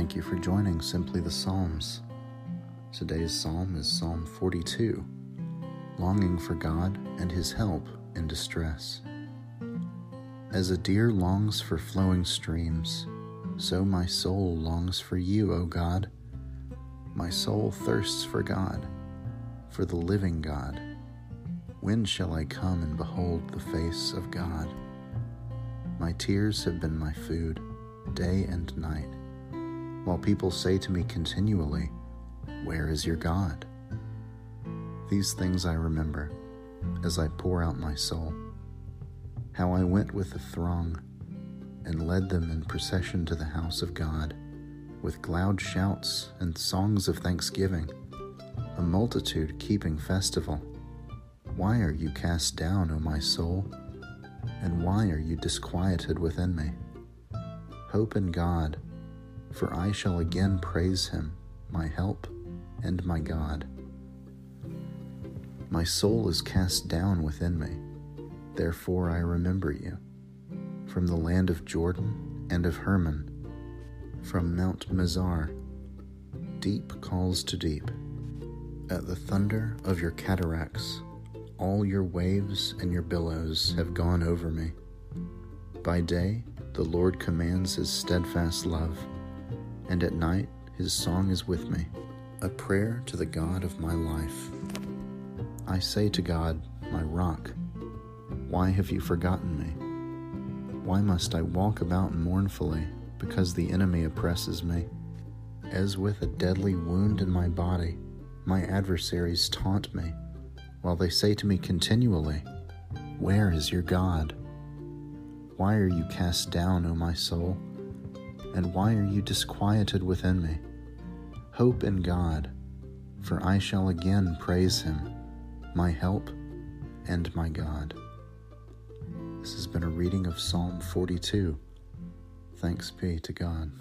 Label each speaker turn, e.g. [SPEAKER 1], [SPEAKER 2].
[SPEAKER 1] Thank you for joining Simply the Psalms. Today's psalm is Psalm 42 Longing for God and His help in distress. As a deer longs for flowing streams, so my soul longs for you, O God. My soul thirsts for God, for the living God. When shall I come and behold the face of God? My tears have been my food, day and night while people say to me continually, Where is your God? These things I remember as I pour out my soul. How I went with the throng and led them in procession to the house of God with loud shouts and songs of thanksgiving, a multitude keeping festival. Why are you cast down, O my soul? And why are you disquieted within me? Hope in God for I shall again praise him, my help and my God. My soul is cast down within me, therefore I remember you. From the land of Jordan and of Hermon, from Mount Mizar, deep calls to deep. At the thunder of your cataracts, all your waves and your billows have gone over me. By day, the Lord commands his steadfast love and at night his song is with me, a prayer to the God of my life. I say to God, my rock, why have you forgotten me? Why must I walk about mournfully because the enemy oppresses me? As with a deadly wound in my body, my adversaries taunt me, while they say to me continually, Where is your God? Why are you cast down, O my soul? And why are you disquieted within me? Hope in God, for I shall again praise him, my help and my God. This has been a reading of Psalm 42. Thanks be to God.